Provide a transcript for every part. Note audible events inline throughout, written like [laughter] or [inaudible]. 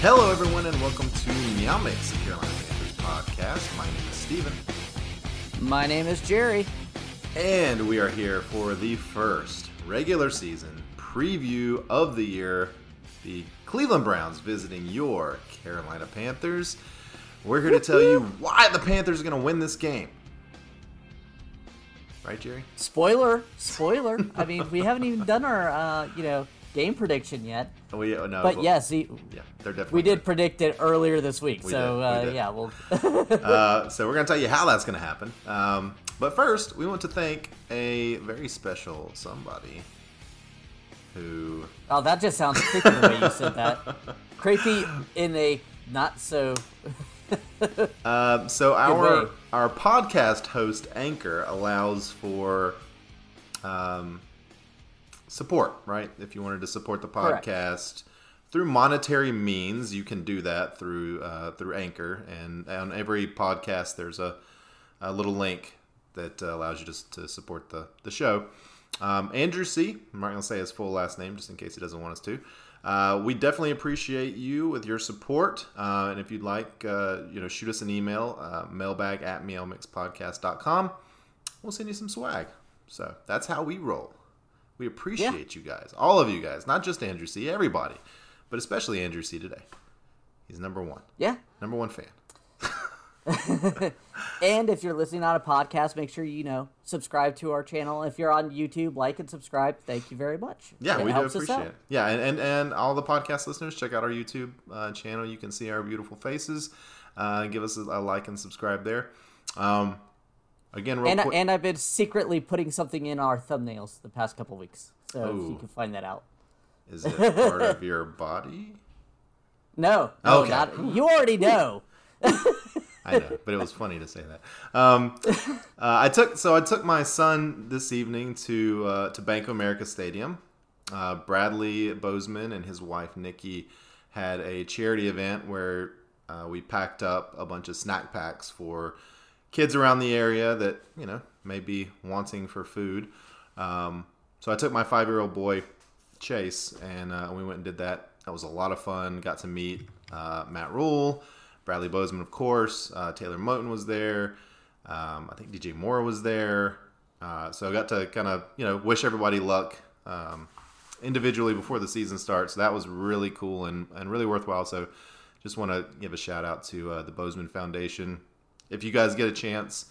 Hello, everyone, and welcome to Meow Mix, the Carolina Panthers podcast. My name is Steven, My name is Jerry. and we are here for the first regular season preview of the year. The Cleveland Browns visiting your Carolina Panthers. We're here to tell you why the Panthers are going to win this game. Right, Jerry? Spoiler, spoiler. I mean, we haven't even done our, uh, you know, game prediction yet. We, oh, no, But well, yes, yeah, they're definitely. we did good. predict it earlier this week. We so did, we uh, yeah, well, [laughs] [laughs] Uh, so we're going to tell you how that's going to happen. Um, but first, we want to thank a very special somebody who oh, that just sounds creepy the way you said that. [laughs] Creepy in a not so. Um, so our our podcast host Anchor allows for um, support, right? If you wanted to support the Correct. podcast through monetary means, you can do that through uh, through Anchor, and on every podcast there's a, a little link that uh, allows you just to support the the show. Um, Andrew C. I'm not going to say his full last name just in case he doesn't want us to. Uh, we definitely appreciate you with your support. Uh, and if you'd like, uh, you know, shoot us an email, uh, mailbag at meowmixpodcast.com. We'll send you some swag. So that's how we roll. We appreciate you guys, all of you guys, not just Andrew C. Everybody, but especially Andrew C. Today. He's number one, Yeah. number one fan. [laughs] And if you're listening on a podcast, make sure you know subscribe to our channel. If you're on YouTube, like and subscribe. Thank you very much. Yeah, It we do appreciate it. Yeah, and, and and all the podcast listeners, check out our YouTube uh, channel. You can see our beautiful faces. Uh, give us a, a like and subscribe there. Um, again, real And, quick. and I've been secretly putting something in our thumbnails the past couple weeks, so if Ooh. you can find that out. is it part of your body? [laughs] No, no, Okay. not, you already know. [laughs] I know, but it was funny to say that. Um, uh, I took so I took my son this evening to uh, to Bank of America Stadium. Uh, Bradley Bozeman and his wife Nikki had a charity event where uh, we packed up a bunch of snack packs for kids around the area that you know may be wanting for food. Um, so I took my five year old boy Chase and uh, we went and did that. That was a lot of fun. Got to meet uh, Matt Rhule, Bradley Bozeman, of course. Uh, Taylor Moton was there. Um, I think DJ Moore was there. Uh, so I got to kind of you know wish everybody luck um, individually before the season starts. That was really cool and, and really worthwhile. So just want to give a shout out to uh, the Bozeman Foundation. If you guys get a chance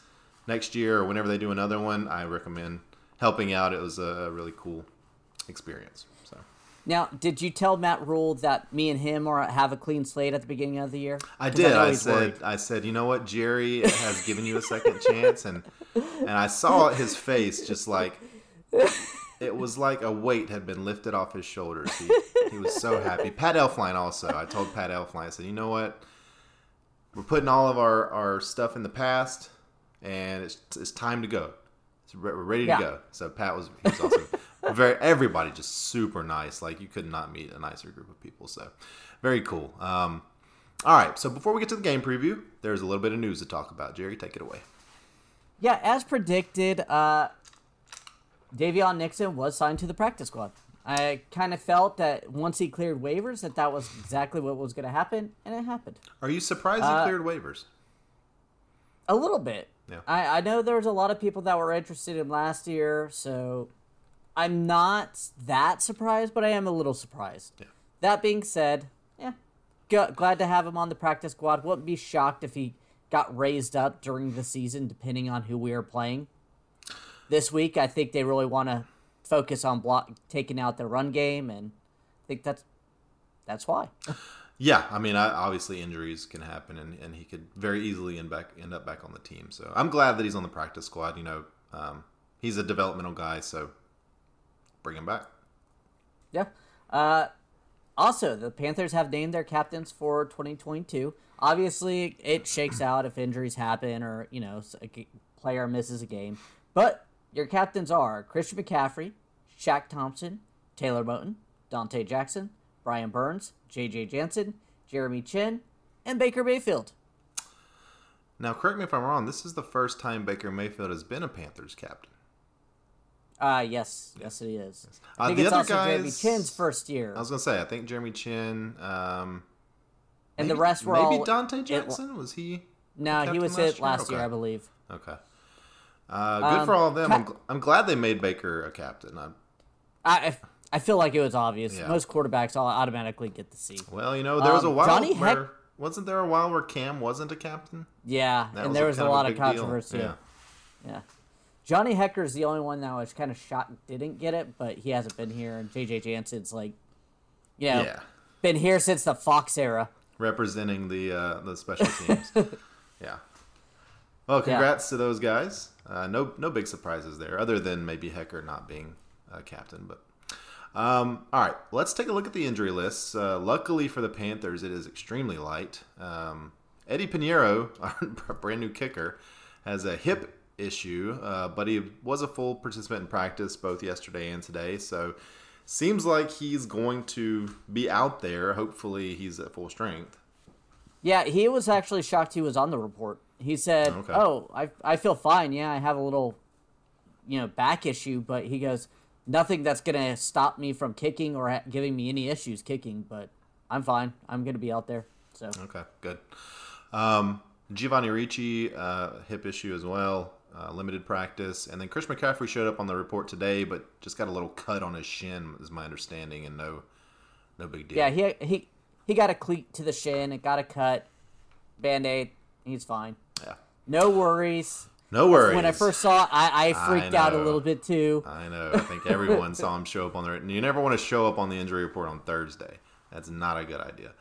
next year or whenever they do another one, I recommend helping out. It was a really cool experience. So Now, did you tell Matt Rhule that me and him are have a clean slate at the beginning of the year? I did. I said, worried. I said, you know what? Jerry has given you a second [laughs] chance, and and I saw his face just like it was like a weight had been lifted off his shoulders. He, he was so happy. Pat Elflein also. I told Pat Elflein, I said, you know what? We're putting all of our our stuff in the past, and it's it's time to go. It's re- we're ready to Yeah. go. So Pat was he was awesome. [laughs] very everybody just super nice. Like you could not meet a nicer group of people. So very cool. Um, all right. So before we get to the game preview, there's a little bit of news to talk about. Jerry, take it away. Yeah, as predicted, uh, Daviyon Nixon was signed to the practice squad. I kind of felt that once he cleared waivers, that that was exactly what was going to happen, and it happened. Are you surprised Uh, he cleared waivers? A little bit. Yeah. I, I know there was a lot of people that were interested in last year, so I'm not that surprised, but I am a little surprised. Yeah. That being said, yeah, glad to have him on the practice squad. Wouldn't be shocked if he got raised up during the season, depending on who we are playing. This week, I think they really want to focus on block taking out the run game, and I think that's that's why. [laughs] Yeah, I mean, I, obviously injuries can happen, and, and he could very easily end back end up back on the team. So I'm glad that he's on the practice squad. You know, um, he's a developmental guy, so bring him back. Yeah. Uh, also, the Panthers have named their captains for 2022. Obviously, it shakes out if injuries happen or, you know, a player misses a game. But your captains are Christian McCaffrey, Shaq Thompson, Taylor Moton, Donte Jackson, Brian Burns, J.J. Jansen, Jeremy Chinn, and Baker Mayfield. Now, correct me if I'm wrong. This is the first time Baker Mayfield has been a Panthers captain. Uh, yes. Yes, it is. Uh, I think the it's other also Jeremy Chinn's first year. I was gonna say, I think Jeremy Chinn. Um, and maybe, the rest were maybe all. Donte Jackson was he? no, he was last hit last year? year, I believe. Okay. Uh, good for Um, all of them. I'm, gl- I'm glad they made Baker a captain. i I I feel like it was obvious. Yeah. Most quarterbacks all automatically get the C. well, you know, there was a Um, while Johnny where Heck- wasn't there a while where Cam wasn't a captain? Yeah, That and there was a lot of controversy. Yeah. Yeah. Johnny Hekker's the only one that was kind of shocked didn't get it, but he hasn't been here. And JJ Jansen's like, you know, Yeah. been here since the Fox era. representing the uh, the special [laughs] teams. yeah. Well, congrats to those guys. Uh, no no big surprises there, other than maybe Hekker not being uh, captain. But um, all right, let's take a look at the injury lists. Uh, luckily for the Panthers, it is extremely light. Um, Eddy Piñeiro, [laughs] our brand new kicker, has a hip issue, uh, but he was a full participant in practice both yesterday and today. So seems like he's going to be out there. Hopefully, he's at full strength. Yeah, he was actually shocked he was on the report. He said, Okay. "Oh, I I feel fine. Yeah, I have a little, you know, back issue, but he goes, nothing that's gonna stop me from kicking or ha- giving me any issues kicking. But I'm fine. I'm gonna be out there. So Okay, good. Um, Giovanni Ricci, uh, hip issue as well, uh, limited practice. And then Chris McCaffrey showed up on the report today, but just got a little cut on his shin, is my understanding, and no, no big deal. yeah, he he he got a cleat to the shin. It got a cut, band aid. He's fine. Yeah. No worries. No worries. When I first saw it, I, I freaked out a little bit too. I know. I think everyone saw him show up on the. And you never want to show up on the injury report on Thursday. That's not a good idea.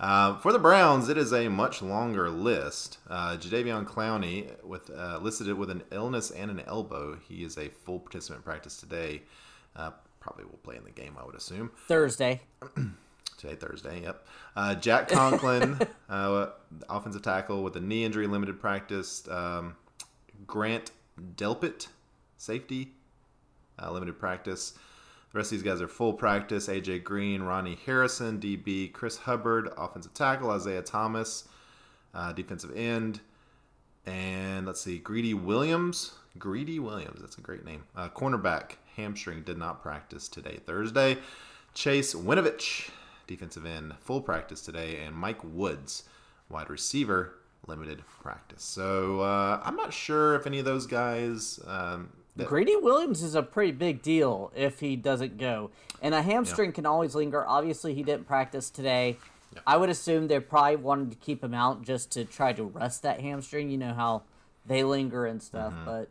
Uh, for the Browns, it is a much longer list. Uh, Jadeveon Clowney with uh, listed it with an illness and an elbow. He is a full participant in practice today. Uh, probably will play in the game, I would assume. Thursday. [clears throat] Today, Thursday. Yep. Uh, Jack Conklin, [laughs] uh, offensive tackle with a knee injury, limited practice. Um, Grant Delpit, safety, uh, limited practice. The rest of these guys are full practice. AJ Green, Ronnie Harrison, DB, Chris Hubbard, offensive tackle, Isaiah Thomas, uh, defensive end, and let's see, Greedy Williams. Greedy Williams, that's a great name. Uh, cornerback, hamstring, did not practice today, Thursday. Chase Winovich, defensive end, full practice today, and Mike Woods, wide receiver, limited practice. So uh, I'm not sure if any of those guys. Um, that, Greedy Williams is a pretty big deal if he doesn't go. And a hamstring can always linger. Obviously, he didn't practice today. I would assume they probably wanted to keep him out just to try to rest that hamstring. You know how they linger and stuff. But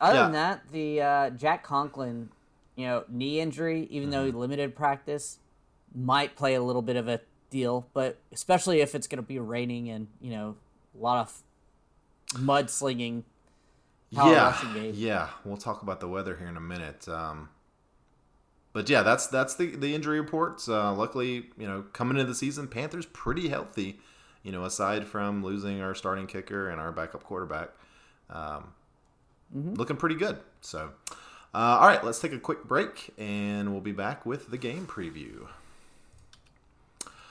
other Yeah. than that, the uh, Jack Conklin, you know, knee injury, even though he limited practice, might play a little bit of a deal. But especially if it's going to be raining and, you know, a lot of mudslinging. yeah, yeah. We'll talk about the weather here in a minute. Um, but yeah, that's that's the the injury reports. Uh, luckily, you know, coming into the season, Panthers pretty healthy. You know, aside from losing our starting kicker and our backup quarterback, um, looking pretty good. So, uh, all right, let's take a quick break, and we'll be back with the game preview.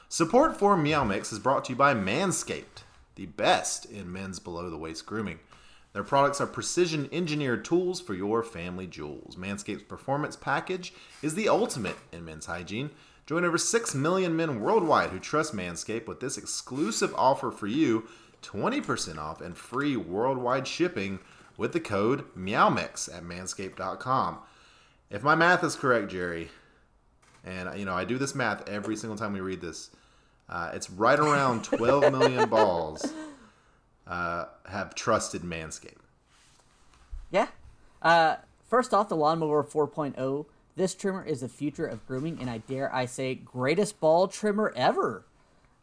Support for Meow Mix is brought to you by Manscaped, the best in men's below the waist grooming. Their products are precision engineered tools for your family jewels. Manscaped's Performance Package is the ultimate in men's hygiene. Join over 6 million men worldwide who trust Manscaped with this exclusive offer for you 20% off and free worldwide shipping with the code MEOWMIX at manscaped.com. If my math is correct, Jerry, and you know I do this math every single time we read this, uh, it's right around 12 million [laughs] balls uh, have trusted Manscaped. Yeah. Uh, first off, the Lawnmower 4.0. This trimmer is the future of grooming, and I dare I say, greatest ball trimmer ever.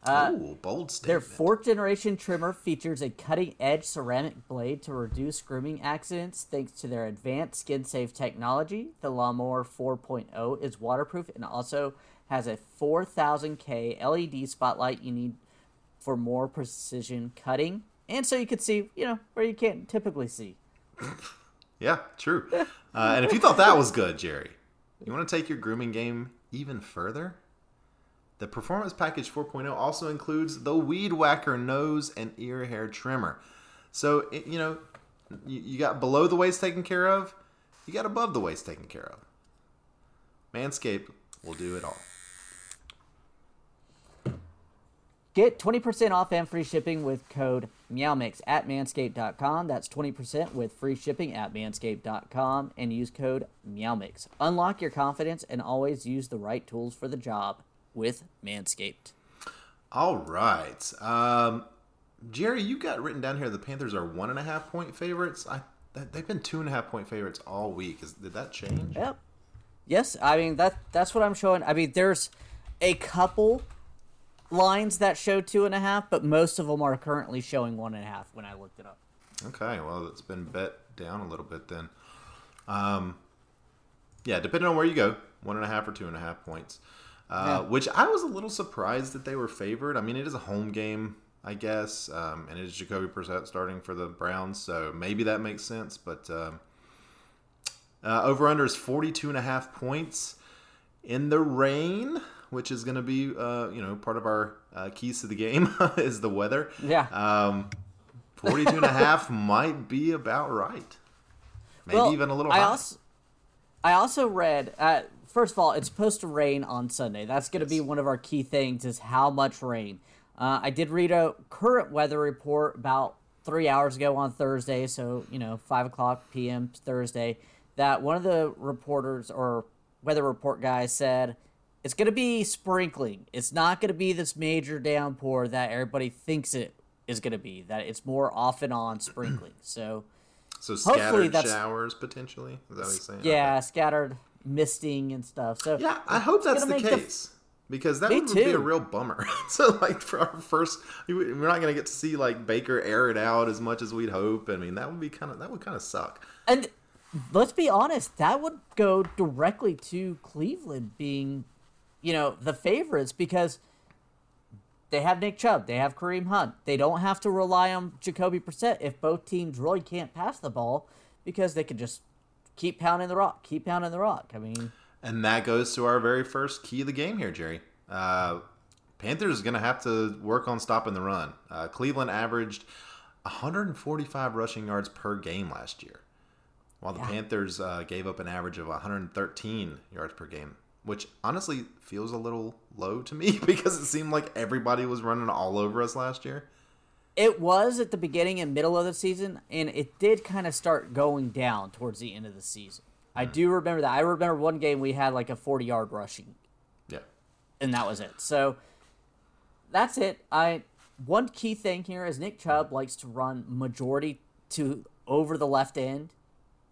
Ooh, bold Uh, Their statement. fourth generation trimmer features a cutting edge ceramic blade to reduce grooming accidents thanks to their advanced skin safe technology. The Lawnmower 4.0 is waterproof and also has a 4000K LED spotlight you need for more precision cutting. And so you can see, you know, where you can't typically see. [laughs] yeah, true. Uh, and if you thought that was good, Jerry, you want to take your grooming game even further? The Performance Package 4.0 also includes the Weed Whacker nose and ear hair trimmer. So, it, you know, you, you got below the waist taken care of, you got above the waist taken care of. Manscaped will do it all. Get 20% off and free shipping with code MEOWMIX at manscaped.com. That's 20% with free shipping at manscaped.com and use code MEOWMIX. Unlock your confidence and always use the right tools for the job with Manscaped. All right. Um, Jerry, you got written down here the Panthers are one and a half point favorites. I They've been two and a half point favorites all week. Is, did that change? Yep. Yes, I mean that that's what I'm showing. I mean, there's a couple lines that show two and a half, but most of them are currently showing one and a half when I looked it up. Okay, well, it's been bet down a little bit then. Um, yeah, depending on where you go, one and a half or two and a half points. Uh, yeah. Which I was a little surprised that they were favored. I mean, it is a home game, I guess, um, and it is Jacoby Brissett starting for the Browns, so maybe that makes sense. But um, uh, over under is 42 and a half points in the rain which is going to be uh, you know part of our uh, keys to the game [laughs] is the weather. Yeah. Um, 42 and a half [laughs] might be about right. Maybe well, even a little I high. Also, I also read, uh, first of all, it's supposed to rain on Sunday. That's going to yes. be one of our key things is how much rain. Uh, I did read a current weather report about three hours ago on Thursday, so, you know, 5 o'clock p.m. Thursday, that one of the reporters or weather report guys said it's going to be sprinkling. It's not going to be this major downpour that everybody thinks it is going to be. That it's more off and on sprinkling. So, so scattered showers potentially. Is that what you're saying? Yeah, okay. scattered misting and stuff. So yeah, I hope that's the case. The, because that would, would be a real bummer. [laughs] so, like for our first, we're not going to get to see like Baker air it out as much as we'd hope. I mean, that would be kind of that would kind of suck. And let's be honest, that would go directly to Cleveland being you know, the favorites because they have Nick Chubb, they have Kareem Hunt. They don't have to rely on Jacoby Brissett if both teams really can't pass the ball because they can just keep pounding the rock, keep pounding the rock. I mean, and that goes to our very first key of the game here, Jerry. Uh, Panthers is going to have to work on stopping the run. Uh, Cleveland averaged 145 rushing yards per game last year, while the yeah. Panthers uh, gave up an average of 113 yards per game which honestly feels a little low to me [laughs] because it seemed like everybody was running all over us last year. It was at the beginning and middle of the season, and it did kind of start going down towards the end of the season. Mm. I do remember that. I remember one game we had like a 40 yard rushing. Yeah. And that was it. So that's it. I one key thing here is Nick Chubb likes to run majority to over the left end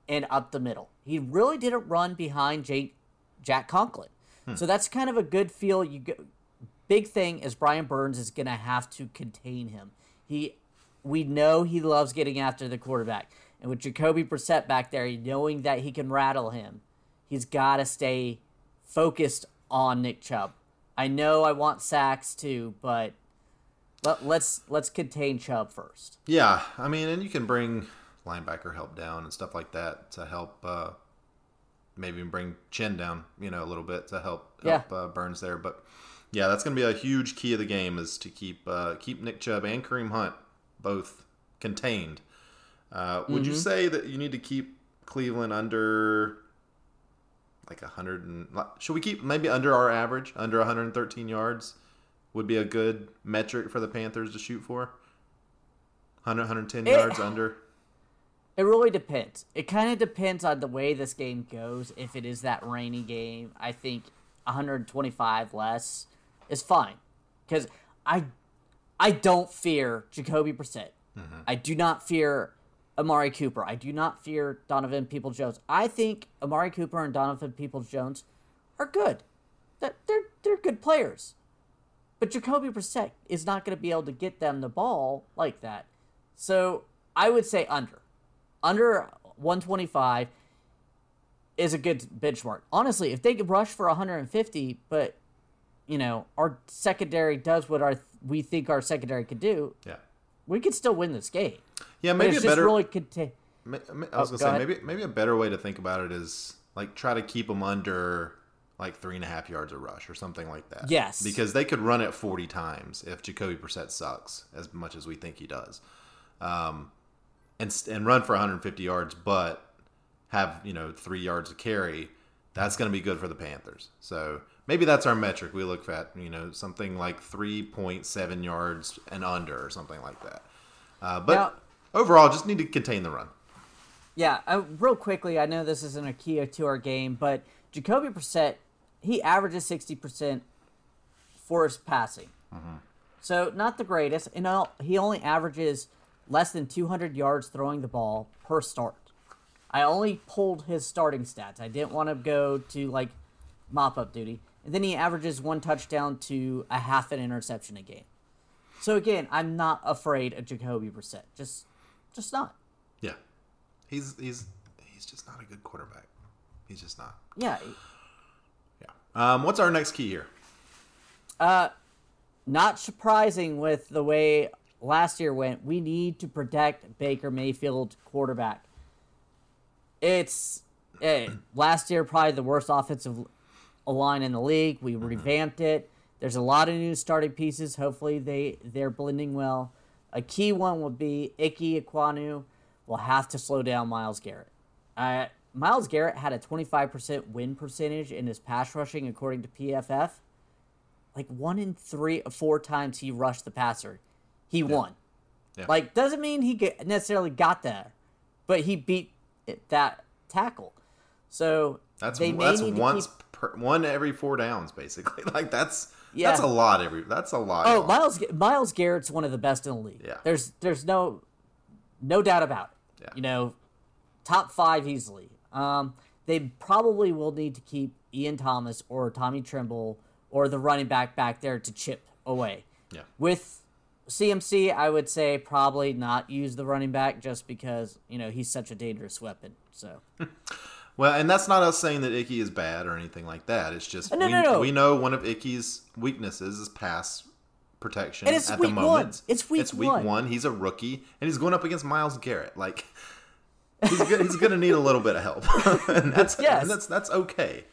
and up the middle. He really didn't run behind Jake Jack Conklin. Hmm. So that's kind of a good feel. You go, big thing is Brian Burns is going to have to contain him. He, we know he loves getting after the quarterback, and with Jacoby Brissett back there, knowing that he can rattle him, he's got to stay focused on Nick Chubb. I know I want sacks too, but let, let's let's contain Chubb first. Yeah, I mean, and you can bring linebacker help down and stuff like that to help uh, maybe bring Chinn down, you know, a little bit to help help yeah. uh, Burns there. But yeah, that's going to be a huge key of the game is to keep uh, keep Nick Chubb and Kareem Hunt both contained. Uh, would mm-hmm. you say that you need to keep Cleveland under like a hundred and should we keep maybe under our average under 113 yards would be a good metric for the Panthers to shoot for 100 110 it, yards under it really depends. It kind of depends on the way this game goes. If it is that rainy game, I think 125 less is fine because I I don't fear Jacoby Brissett. Mm-hmm. I do not fear Amari Cooper. I do not fear Donovan People Jones. I think Amari Cooper and Donovan People Jones are good. That they're they're good players. But Jacoby Brissett is not going to be able to get them the ball like that. So I would say under under 125 is a good benchmark. Honestly, if they could rush for 150, but you know our secondary does what our we think our secondary could do, yeah, we could still win this game. Yeah, maybe a better. Really contain. I was oh, gonna go say ahead. maybe maybe a better way to think about it is like try to keep them under like three and a half yards a rush or something like that. Yes, because they could run it 40 times if Jacoby Brissett sucks as much as we think he does. Um, and and run for 150 yards, but have you know three yards of carry, that's going to be good for the Panthers. So maybe that's our metric. We look at you know something like three point seven yards and under or something like that. Uh, but Now- overall, just need to contain the run. Yeah, uh, real quickly, I know this isn't a key to our game, but Jacoby Brissett, he averages 60% forced passing. So, not the greatest. And he only averages less than 200 yards throwing the ball per start. I only pulled his starting stats. I didn't want to go to like mop up duty. And then he averages one touchdown to a half an interception a game. So again, I'm not afraid of Jacoby Brissett. Just, just not. Yeah, he's he's he's just not a good quarterback. He's just not. Yeah, Yeah. Um, what's our next key here? Uh, not surprising with the way last year went. We need to protect Baker Mayfield quarterback. It's eh, last year probably the worst offensive line in the league. We revamped it. There's a lot of new starting pieces. Hopefully they they're blending well. A key one would be Ickey Ekwonu will have to slow down Myles Garrett. Uh, Myles Garrett had a 25% win percentage in his pass rushing according to PFF like one in three four times he rushed the passer he won Yeah. like doesn't mean he get, necessarily got there but he beat it, that tackle so That's they may that's need to once keep- per, one every four downs, basically. [laughs] Like that's Yeah. that's a lot every. That's a lot. oh myles myles garrett's one of the best in the league Yeah. there's there's no no doubt about it Yeah. you know top five easily um they probably will need to keep ian thomas or tommy tremble or the running back back there to chip away Yeah. With CMC, I would say probably not use the running back just because, you know, he's such a dangerous weapon. So, [laughs] Well, and that's not us saying that Ickey is bad or anything like that. It's just No, we, no, no. we know one of Ickey's weaknesses is pass protection And it's at week the one. moment. It's week It's week one. one. He's a rookie and he's going up against Myles Garrett. Like he's go- he's going to need a little bit of help, [laughs] and that's Yes. and that's that's okay.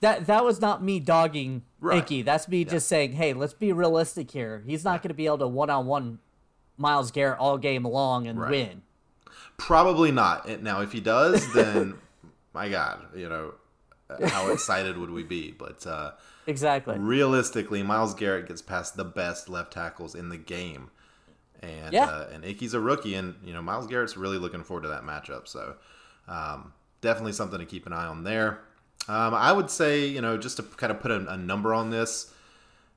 that that was not me dogging Right. Ickey. That's me just saying, hey, let's be realistic here. He's not going to be able to one on one Myles Garrett all game long and Right. win. Probably not. Now, if he does, then my God, you know, how excited would we be? But uh, Exactly. realistically, Myles Garrett gets past the best left tackles in the game, and Yeah. uh, and Ickey's a rookie, and you know Myles Garrett's really looking forward to that matchup. So um, definitely something to keep an eye on there. Um, I would say you know just to kind of put a, a number on this,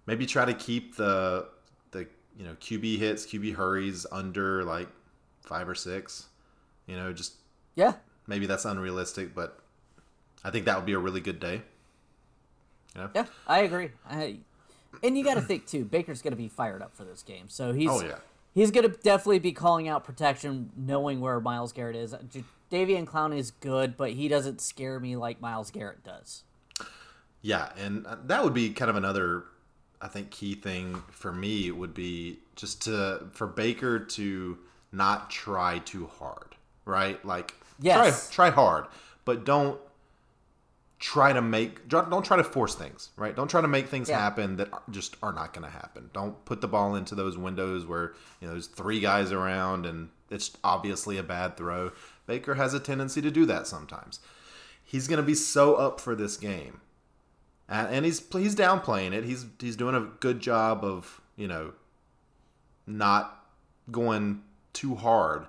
maybe try to keep the the you know QB hits, QB hurries under like five or six. You know, just Yeah. Maybe that's unrealistic, but I think that would be a really good day. Know? Yeah, I agree. I, and you got to think too. Baker's going to be fired up for this game, so he's Oh, yeah. he's going to definitely be calling out protection, knowing where Myles Garrett is. Davian Clown is good, but he doesn't scare me like Myles Garrett does. Yeah, and uh, that would be kind of another, I think, key thing for me would be just to for Baker to not try too hard, right? Like, Yes. try, try hard, but don't try to make don't try to force things, right? Don't try to make things Yeah. happen that just are not going to happen. Don't put the ball into those windows where you know there's three guys around and it's obviously a bad throw. Baker has a tendency to do that sometimes. He's going to be so up for this game and, and he's he's downplaying it. He's he's doing a good job of you know not going too hard.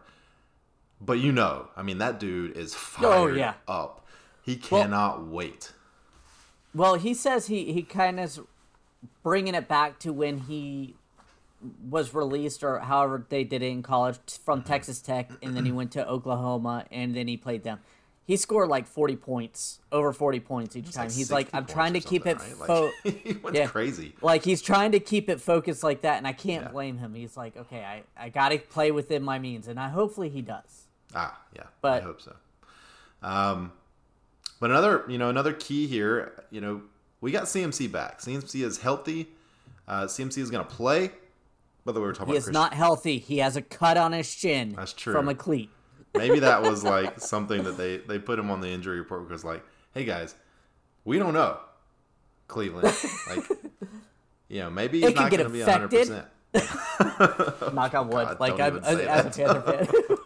But you know, I mean, that dude is oh, fired Oh, yeah. up. He cannot wait. Well, he says he he kind of is bringing it back to when he was released or however they did it in college from mm-hmm. Texas Tech, and then he [clears throat] went to Oklahoma, and then he played them. He scored like forty points, over forty points each time. He's like, I'm trying to keep it right? fo- Like, [laughs] he went Yeah. crazy. like he's trying to keep it focused like that, and I can't Yeah. blame him. He's like, okay, I I got to play within my means, and I hopefully he does. Ah, yeah, But- I hope so. Um, but another, you know, another key here, you know, we got CMC back. CMC is healthy. Uh, CMC is going to play. By the way, we're talking He about is Christian. not healthy. He has a cut on his chin. That's true. From a cleat. [laughs] Maybe that was [laughs] like something that they they put him on the injury report because like, hey guys, we don't know Cleveland. like, you know, maybe he's It not going to be hundred percent. [laughs] Knock on wood. God, like I'm, as a Panther fan.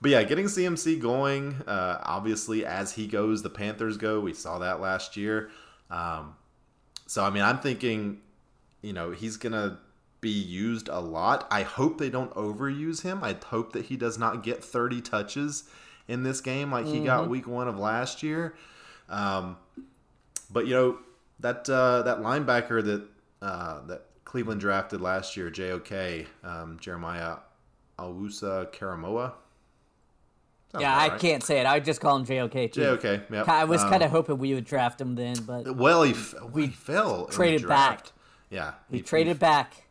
But yeah, getting CMC going, uh, obviously, as he goes, the Panthers go. We saw that last year. Um, so, I mean, I'm thinking, you know, he's going to be used a lot. I hope they don't overuse him. I hope that he does not get 30 touches in this game like he mm-hmm. got week one of last year. Um, but, you know, that uh, that linebacker that uh, that Cleveland drafted last year, JOK, um, Jeremiah Owusu Koramoah. yeah, I right. can't say it. I just call him JOK. Too. JOK. Yeah. I was um, kind of hoping we would draft him then, but well, he, f- we he fell. Traded back. Yeah, we he, traded he, back.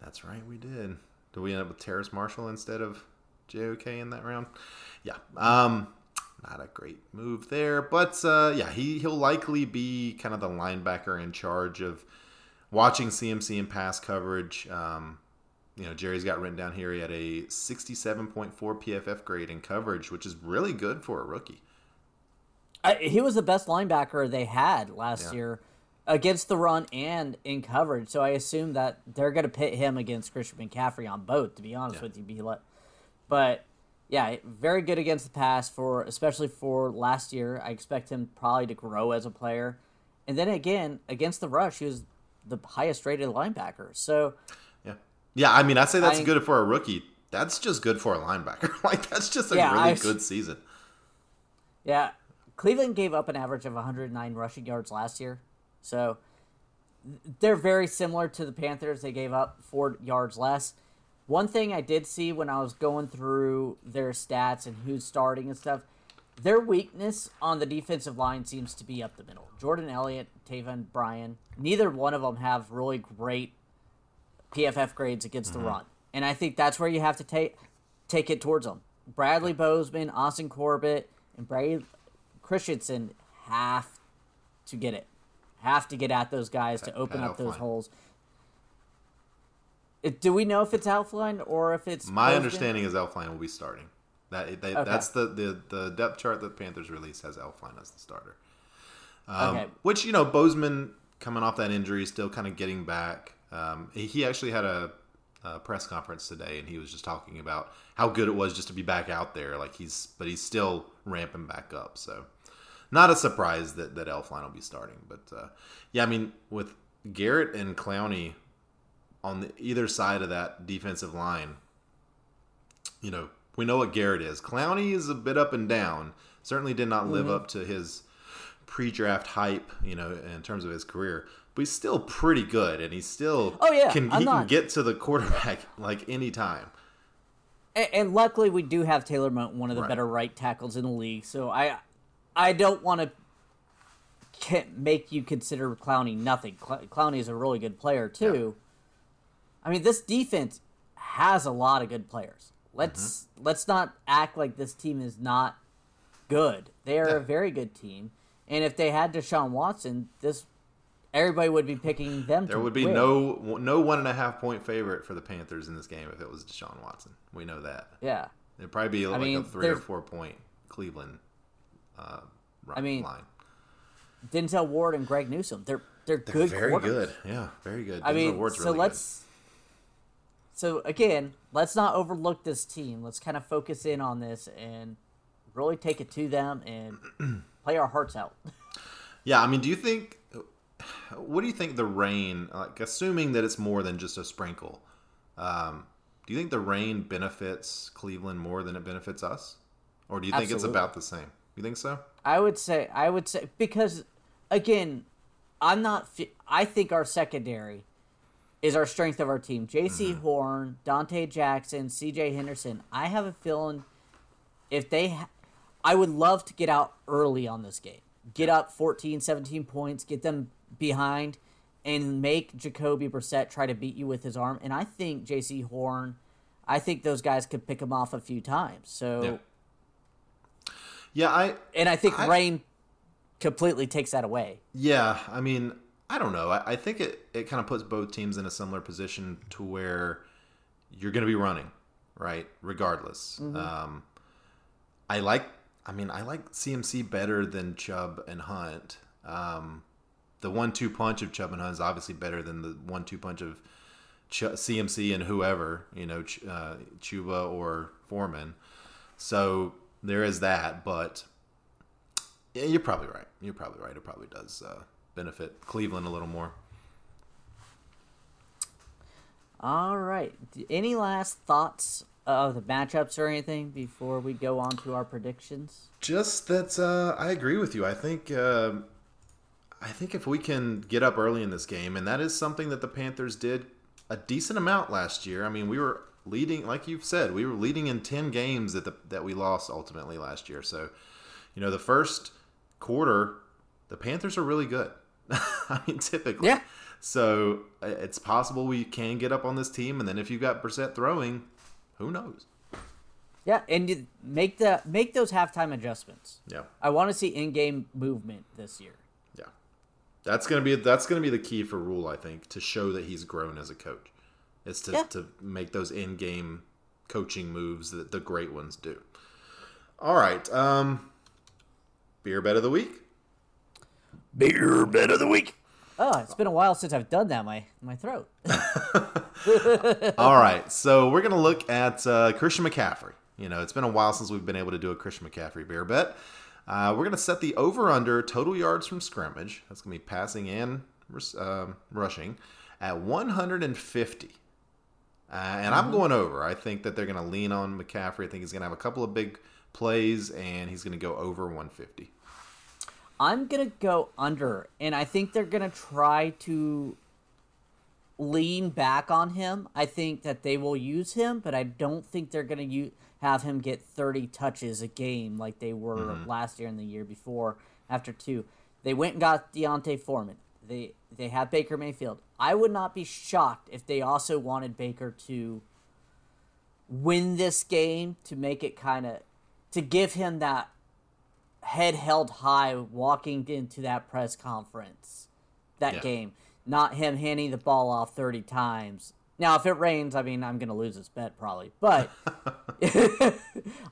That's right, we did. Did we end up with Terrace Marshall instead of JOK in that round? Yeah. Um, not a great move there, but uh, yeah, he he'll likely be kind of the linebacker in charge of watching CMC and pass coverage. Um, you know, Jerry's got written down here. He had a 67.4 PFF grade in coverage, which is really good for a rookie. I, he was the best linebacker they had last yeah. year against the run and in coverage. So I assume that they're going to pit him against Christian McCaffrey on both. To be honest yeah. with you, but yeah, very good against the pass for especially for last year. I expect him probably to grow as a player, and then again against the rush, he was the highest rated linebacker. So yeah. I mean, I say that's I, good for a rookie. That's just good for a linebacker. [laughs] like that's just a yeah, really I, good season. Yeah, Cleveland gave up an average of 109 rushing yards last year, so they're very similar to the Panthers. They gave up four yards less. One thing I did see when I was going through their stats and who's starting and stuff, their weakness on the defensive line seems to be up the middle. Jordan Elliott, Taven Bryan, neither one of them have really great PFF grades against mm-hmm. the run, and I think that's where you have to take take it towards them. Bradley Bozeman, Austin Corbett, and Brady Christensen have to get it, have to get at those guys to open up those holes. Do we know if it's Elflein or if it's my Bozeman? understanding is Elflein will be starting. That they, okay. that's the, the the depth chart that Panthers released has Elflein as the starter. Um, okay. Which you know Bozeman coming off that injury, still kind of getting back. Um, he actually had a, a, press conference today, and he was just talking about how good it was just to be back out there. Like he's, but he's still ramping back up. So, not a surprise that that Elflein will be starting. But uh, yeah, I mean with Garrett and Clowney on the, either side of that defensive line, you know, we know what Garrett is. Clowney is a bit up and down. Certainly did not live mm-hmm. up to his pre-draft hype, you know, in terms of his career. But he's still pretty good, and he's still oh yeah, can, he not... can get to the quarterback [laughs] like any time. And, and, luckily, we do have Taylor Moton, one of the right. better right tackles in the league. So I, I don't want to can't make you consider Clowney nothing. Clowney is a really good player too. Yeah. I mean, this defense has a lot of good players. Let's mm-hmm. let's not act like this team is not good. They are yeah. a very good team, and if they had Deshaun Watson, this everybody would be picking them. There would be win. no no one and a half point favorite for the Panthers in this game if it was Deshaun Watson. We know that. Yeah, it'd probably be like mean, a three or four point Cleveland. Uh, I mean, line. Denzel Ward and Greg Newsome. They're they're, they're good. Very good. Yeah, very good. I Denzel mean, Ward's so really let's. Good. So again, let's not overlook this team. Let's kind of focus in on this and really take it to them and [clears throat] play our hearts out. Yeah, I mean, do you think? What do you think the rain? Like, assuming that it's more than just a sprinkle, um, do you think the rain benefits Cleveland more than it benefits us, or do you think Absolutely. it's about the same? You think so? I would say I would say because again, I'm not. I think our secondary is our strength of our team. JC mm-hmm. Horn, Donte Jackson, C.J. Henderson. I have a feeling if they, ha- I would love to get out early on this game. Get up 14, 17 points, get them behind, and make Jacoby Brissett try to beat you with his arm. And I think Jaycee Horn, I think those guys could pick him off a few times. So, yeah, yeah I and I think I, Rain completely takes that away. Yeah, I mean, I don't know. I, I think it, it kind of puts both teams in a similar position to where you're going to be running, right? Regardless. Mm-hmm. Um, I like, I mean, I like CMC better than Chubb and Hunt. Um, the one-two punch of Chubb and Hunt is obviously better than the one-two punch of Ch- CMC and whoever, you know, Ch- uh, Chuba or Foreman. So there is that, but yeah, you're probably right. You're probably right. It probably does uh, benefit Cleveland a little more. All right. Any last thoughts of the matchups or anything before we go on to our predictions? Just that uh, I agree with you. I think uh, I think if we can get up early in this game, and that is something that the Panthers did a decent amount last year. I mean, we were leading, like you've said, we were leading in ten games that the, that we lost ultimately last year. So, you know, the first quarter, the Panthers are really good. [laughs] I mean, typically, yeah. So it's possible we can get up on this team, and then if you've got Brissett throwing, who knows? Yeah, and make the make those halftime adjustments. Yeah, I want to see in-game movement this year. Yeah, that's gonna be that's gonna be the key for Rhule, I think, to show that he's grown as a coach. Is to Yeah. to make those in-game coaching moves that the great ones do. All right, um, beer bet of the week. Beer bet of the week. Oh, it's been a while since I've done that. My my throat. [laughs] [laughs] All right, so we're gonna look at uh, Christian McCaffrey. You know, it's been a while since we've been able to do a Christian McCaffrey beer bet. Uh, we're gonna set the over/under total yards from scrimmage. That's gonna be passing and um, rushing at 150. Uh, and I'm going over. I think that they're gonna lean on McCaffrey. I think he's gonna have a couple of big plays, and he's gonna go over 150. I'm gonna go under, and I think they're gonna try to lean back on him. I think that they will use him, but I don't think they're gonna use, have him get 30 touches a game like they were mm-hmm. last year and the year before. After two, they went and got D'Onta Foreman. They they have Baker Mayfield. I would not be shocked if they also wanted Baker to win this game to make it kind of to give him that head held high walking into that press conference that Yeah. game. Not him handing the ball off 30 times. Now if it rains i mean i'm gonna lose this bet probably but [laughs] [laughs]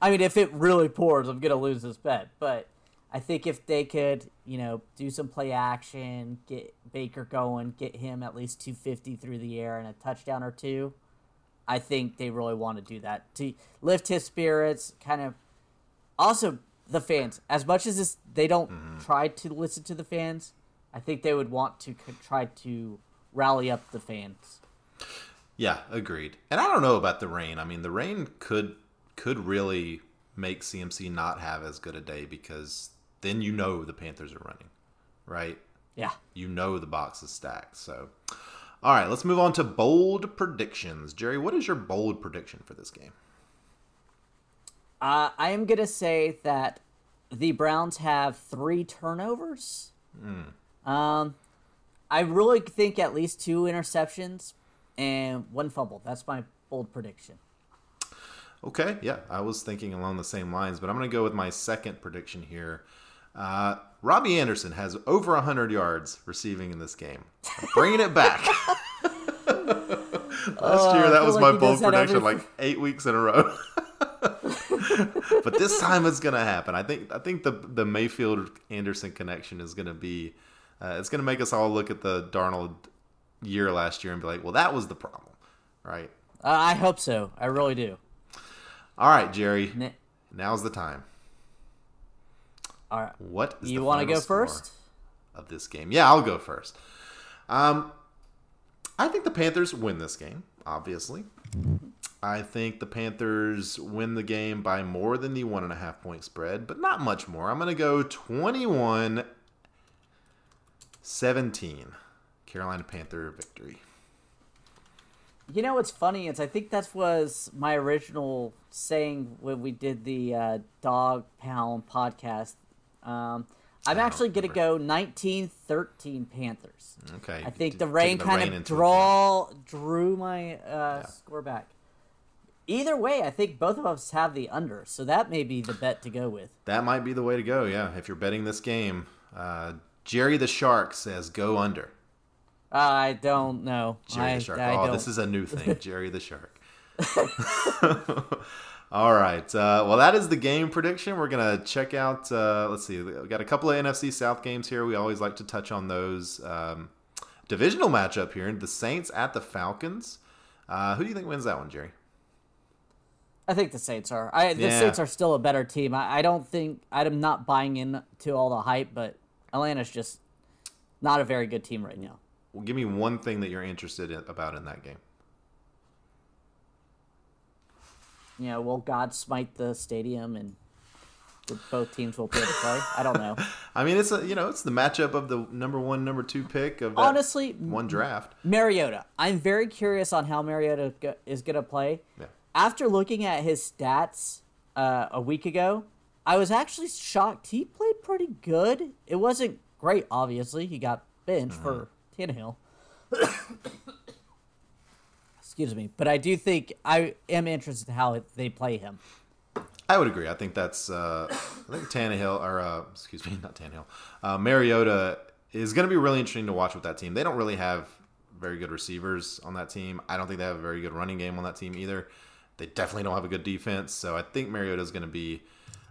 i mean if it really pours i'm gonna lose this bet. But i think if they could you know do some play action get baker going get him at least 250 through the air and a touchdown or two i think they really want to do that. To lift his spirits kind of also the fans as much as this they don't mm-hmm. try to listen to the fans i think they would want to try to rally up the fans Yeah, agreed. And I don't know about the rain. I mean, the rain could could really make CMC not have as good a day because then you know the Panthers are running, right? yeah You know the box is stacked. So, all right, let's move on to bold predictions. Jerry, what is your bold prediction for this game? Uh, i am going to say that the browns have three turnovers um, i really think at least two interceptions and one fumble that's my bold prediction Okay, yeah, I was thinking along the same lines, but I'm going to go with my second prediction here. Uh, Robbie Anderson has over 100 yards receiving in this game. Bringing it back. [laughs] Last year, that was like my bold prediction, every- like [laughs] eight weeks in a row. [laughs] but this time it's going to happen. I think. I think the the Mayfield Anderson connection is going to be. Uh, it's to make us all look at the Darnold year last year and be like, "Well, that was the problem, right?" uh, i hope so i really do All right, Jerry. Ne- Now's the time. all right What is you want to go first of this game? Yeah, I'll go first. Um, I think the Panthers win this game. Obviously, I think the Panthers win the game by more than the one and a half point spread, but not much more. I'm going to go 21 17. Carolina Panther victory. You know what's funny is I think that was my original saying when we did the uh, Dog Pound podcast. Um, I'm actually going to go 1913 Panthers. Okay. I think the rain kind rain of account. draw drew my uh, score back. Either way, I think both of us have the under, so that may be the bet to go with. That might be the way to go, yeah. If you're betting this game, uh, Jerry the Shark says go under. I don't know. Jerry I, the Shark. I oh, don't. this is a new thing, [laughs] Jerry the Shark. [laughs] All right. Uh, well, that is the game prediction. We're gonna check out. Uh, let's see. We got a couple of NFC South games here. We always like to touch on those. Um, divisional matchup here: the Saints at the Falcons. Uh, who do you think wins that one, Jerry? I think the Saints are. I the Yeah. Saints are still a better team. I, I don't think I'm not buying into all the hype, but Atlanta's just not a very good team right now. Well, give me one thing that you're interested in, about in that game. Yeah, will God smite the stadium and both teams will be able to play? I don't know. [laughs] I mean, it's a you know it's the matchup of the number one, number two pick of Honestly, one draft. Mariota. I'm very curious on how Mariota is going to play. Yeah. After looking at his stats uh, a week ago, I was actually shocked. He played pretty good. It wasn't great, obviously. He got benched for Tannehill. [coughs] Excuse me, but I do think I am interested in how they play him. I would agree. I think that's uh, I think Tannehill or uh, excuse me, not Tannehill. Uh, Mariota is going to be really interesting to watch with that team. They don't really have very good receivers on that team. I don't think they have a very good running game on that team either. They definitely don't have a good defense. So I think Mariota is going to be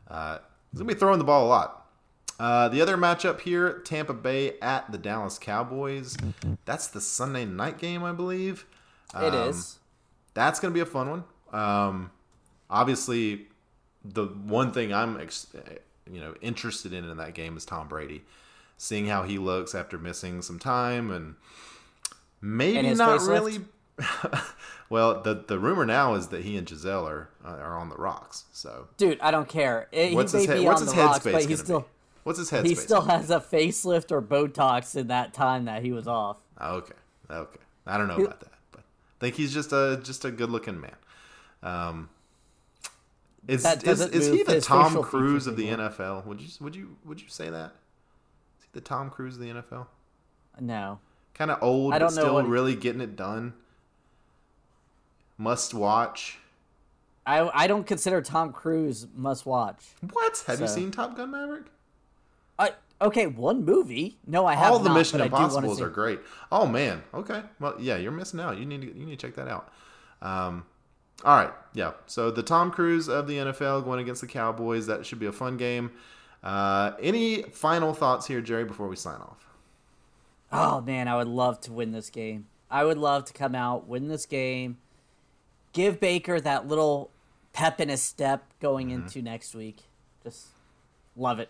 uh, going to be throwing the ball a lot. Uh, the other matchup here, Tampa Bay at the Dallas Cowboys. That's the Sunday night game, I believe. It Um, is. that's going to be a fun one. Um, obviously, the one thing I'm ex- you know interested in in that game is Tom Brady, seeing how he looks after missing some time and maybe And not really. Well, the the rumor now is that he and Gisele are uh, are on the rocks. So Dude, I don't care. It, what's he his may head, be what's on his the rocks, but he's still be? What's his headspace? he still has a facelift or Botox in that time that he was off. Okay, okay. I don't know about that, but I think he's just a just a good looking man. Um, is is, is he the Tom Cruise of the anymore. NFL? Would you would you would you say that? Is he the Tom Cruise of the NFL? No. Kind of old, I don't know still he- really getting it done. Must watch. I I don't consider Tom Cruise must watch. What have you seen Top Gun Maverick? I okay, one movie. No, I have All the not, Mission but I do wanna Impossibles are great. Oh man, okay. Well, yeah, you're missing out. You need to you need to check that out. Um, all right, yeah. So the Tom Cruise of the NFL going against the Cowboys. That should be a fun game. Uh, any final thoughts here, Jerry, before we sign off? Oh man, I would love to win this game. I would love to come out, win this game, give Baker that little pep in his step going Mm-hmm. into next week. Just love it.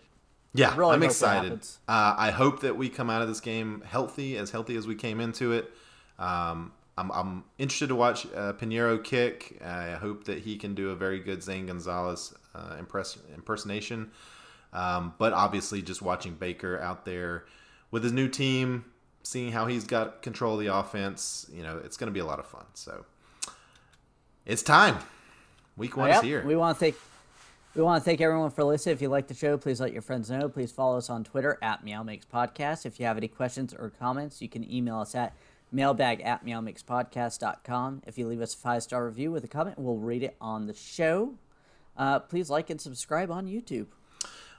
Yeah, Really I'm excited. Uh, I hope that we come out of this game healthy, as healthy as we came into it. Um, I'm, I'm interested to watch uh, Piñeiro kick. I hope that he can do a very good Zane Gonzalez uh, impress, impersonation. Um, but obviously, just watching Baker out there with his new team, seeing how he's got control of the offense, you know, it's going to be a lot of fun. So it's time. Week one Yep, is here. We want to thank we want to thank everyone for listening. If you like the show, please let your friends know. Please follow us on Twitter at Meow Makes Podcast. If you have any questions or comments, you can email us at mailbag at meowmakespodcast.com. If you leave us a five star review with a comment, we'll read it on the show. Uh, please like and subscribe on YouTube.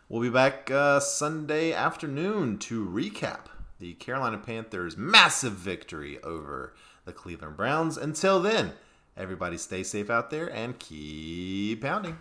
We'll be back uh, Sunday afternoon to recap the Carolina Panthers' massive victory over the Cleveland Browns. Until then, everybody stay safe out there and keep pounding.